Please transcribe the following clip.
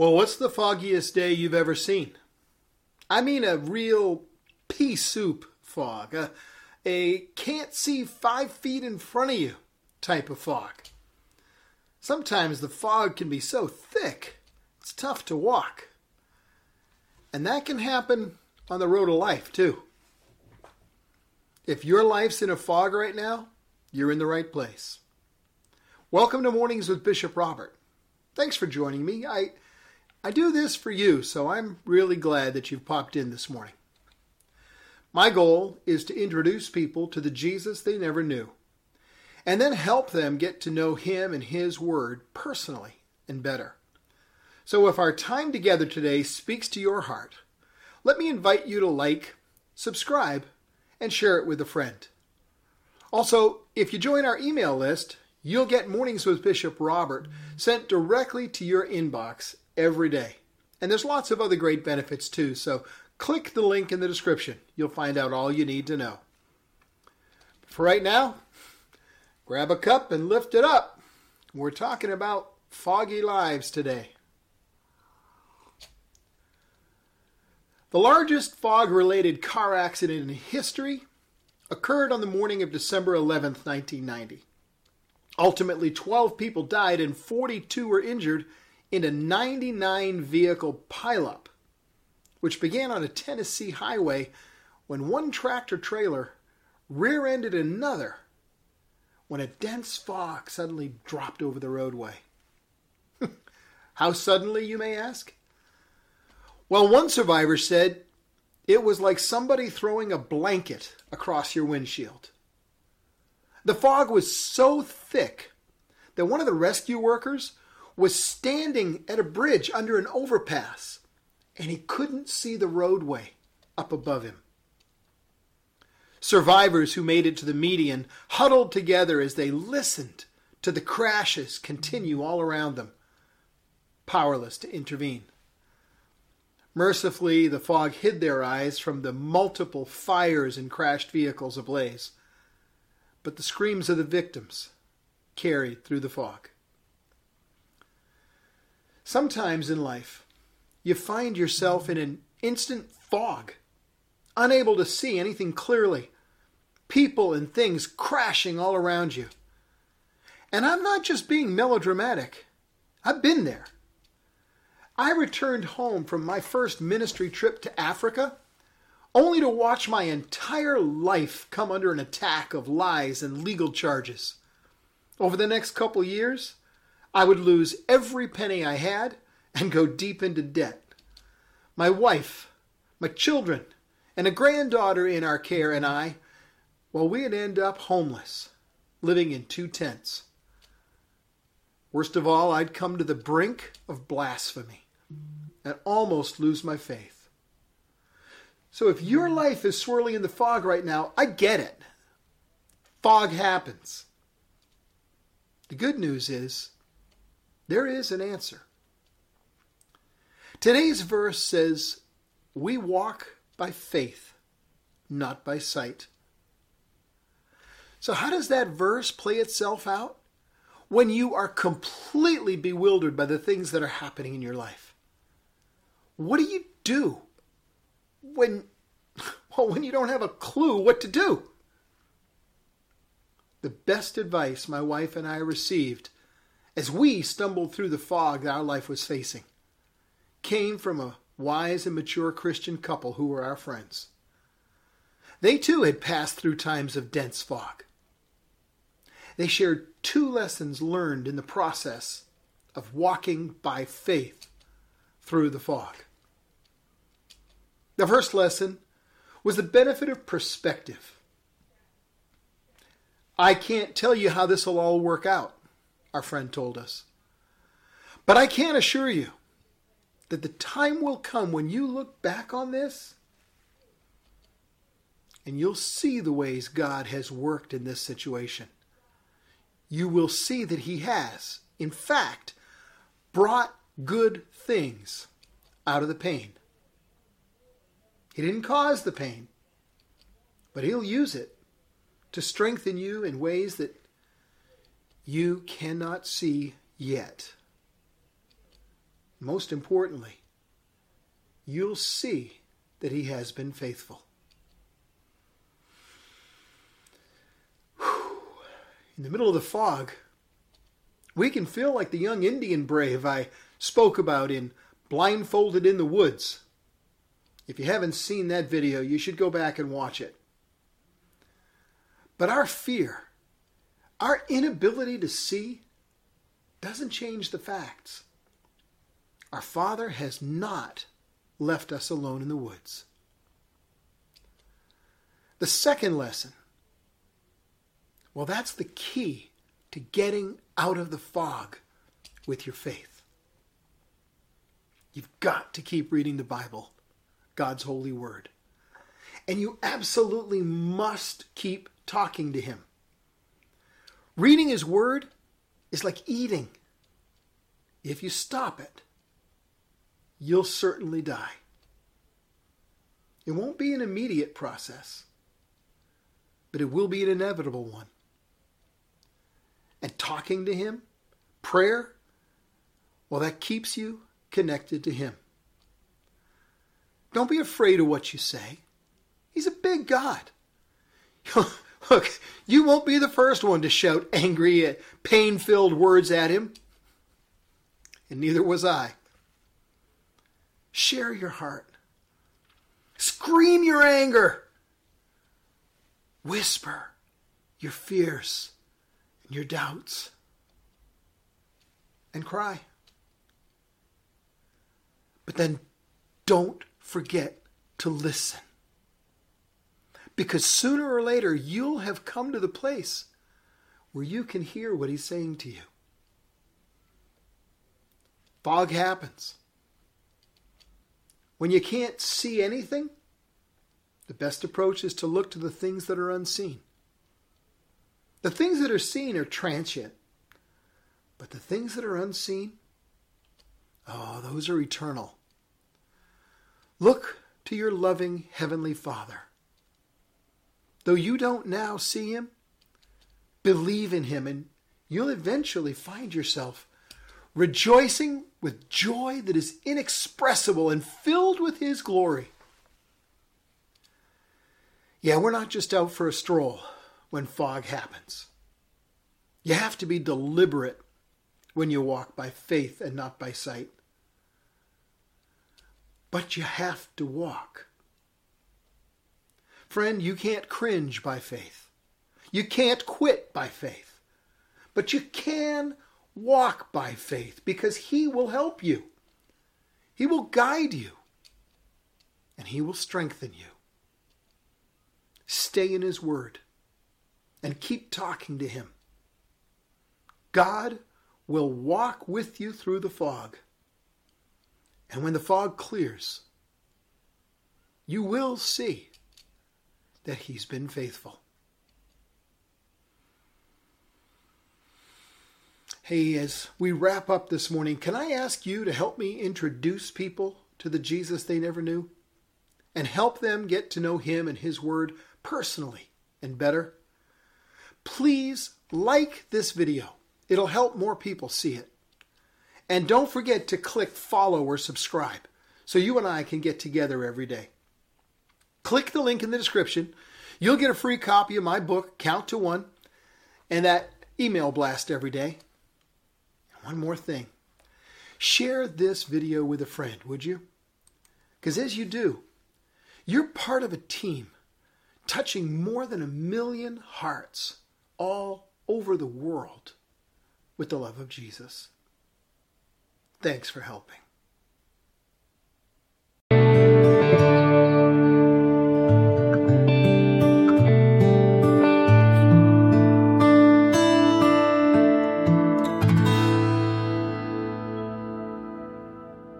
Well, what's the foggiest day you've ever seen? I mean, a real pea soup fog, a, a can't see five feet in front of you type of fog. Sometimes the fog can be so thick, it's tough to walk. And that can happen on the road of life, too. If your life's in a fog right now, you're in the right place. Welcome to Mornings with Bishop Robert. Thanks for joining me. I I do this for you, so I'm really glad that you've popped in this morning. My goal is to introduce people to the Jesus they never knew, and then help them get to know Him and His Word personally and better. So if our time together today speaks to your heart, let me invite you to like, subscribe, and share it with a friend. Also, if you join our email list, you'll get Mornings with Bishop Robert sent directly to your inbox every day. And there's lots of other great benefits too, so click the link in the description. You'll find out all you need to know. For right now, grab a cup and lift it up. We're talking about foggy lives today. The largest fog related car accident in history occurred on the morning of December 11, 1990. Ultimately, 12 people died and 42 were injured in a 99 vehicle pileup, which began on a Tennessee highway when one tractor trailer rear ended another when a dense fog suddenly dropped over the roadway. How suddenly, you may ask? Well, one survivor said it was like somebody throwing a blanket across your windshield. The fog was so thick that one of the rescue workers was standing at a bridge under an overpass and he couldn't see the roadway up above him. Survivors who made it to the median huddled together as they listened to the crashes continue all around them, powerless to intervene. Mercifully, the fog hid their eyes from the multiple fires and crashed vehicles ablaze, but the screams of the victims carried through the fog. Sometimes in life, you find yourself in an instant fog, unable to see anything clearly, people and things crashing all around you. And I'm not just being melodramatic, I've been there. I returned home from my first ministry trip to Africa only to watch my entire life come under an attack of lies and legal charges. Over the next couple years, I would lose every penny I had and go deep into debt. My wife, my children, and a granddaughter in our care and I, well, we'd end up homeless, living in two tents. Worst of all, I'd come to the brink of blasphemy and almost lose my faith. So if your life is swirling in the fog right now, I get it. Fog happens. The good news is there is an answer. Today's verse says, We walk by faith, not by sight. So, how does that verse play itself out? When you are completely bewildered by the things that are happening in your life. What do you do when, well, when you don't have a clue what to do? The best advice my wife and I received as we stumbled through the fog that our life was facing, came from a wise and mature Christian couple who were our friends. They too had passed through times of dense fog. They shared two lessons learned in the process of walking by faith through the fog. The first lesson was the benefit of perspective. I can't tell you how this will all work out. Our friend told us. But I can assure you that the time will come when you look back on this and you'll see the ways God has worked in this situation. You will see that He has, in fact, brought good things out of the pain. He didn't cause the pain, but He'll use it to strengthen you in ways that you cannot see yet. Most importantly, you'll see that He has been faithful. In the middle of the fog, we can feel like the young Indian brave I spoke about in Blindfolded in the Woods. If you haven't seen that video, you should go back and watch it. But our fear, our inability to see, doesn't change the facts. Our Father has not left us alone in the woods. The second lesson well, that's the key to getting out of the fog with your faith. You've got to keep reading the Bible, God's holy word. And you absolutely must keep talking to Him. Reading His Word is like eating. If you stop it, you'll certainly die. It won't be an immediate process, but it will be an inevitable one. And talking to Him, prayer, well, that keeps you connected to Him. Don't be afraid of what you say. He's a big God. Look, you won't be the first one to shout angry, pain filled words at him. And neither was I. Share your heart. Scream your anger. Whisper your fears and your doubts. And cry. But then don't forget to listen. Because sooner or later, you'll have come to the place where you can hear what he's saying to you. Fog happens. When you can't see anything, the best approach is to look to the things that are unseen. The things that are seen are transient, but the things that are unseen, oh, those are eternal. Look to your loving Heavenly Father. Though you don't now see him, believe in him and you'll eventually find yourself rejoicing with joy that is inexpressible and filled with his glory. Yeah, we're not just out for a stroll when fog happens. You have to be deliberate when you walk by faith and not by sight. But you have to walk. Friend, you can't cringe by faith. You can't quit by faith. But you can walk by faith because He will help you. He will guide you. And He will strengthen you. Stay in His Word and keep talking to Him. God will walk with you through the fog. And when the fog clears, you will see that He's been faithful. Hey, as we wrap up this morning, can I ask you to help me introduce people to the Jesus they never knew and help them get to know Him and His Word personally and better? Please like this video. It'll help more people see it. And don't forget to click follow or subscribe so you and I can get together every day. Click the link in the description. You'll get a free copy of my book, Count to One, and that email blast every day. And one more thing share this video with a friend, would you? Because as you do, you're part of a team touching more than a million hearts all over the world with the love of Jesus. Thanks for helping.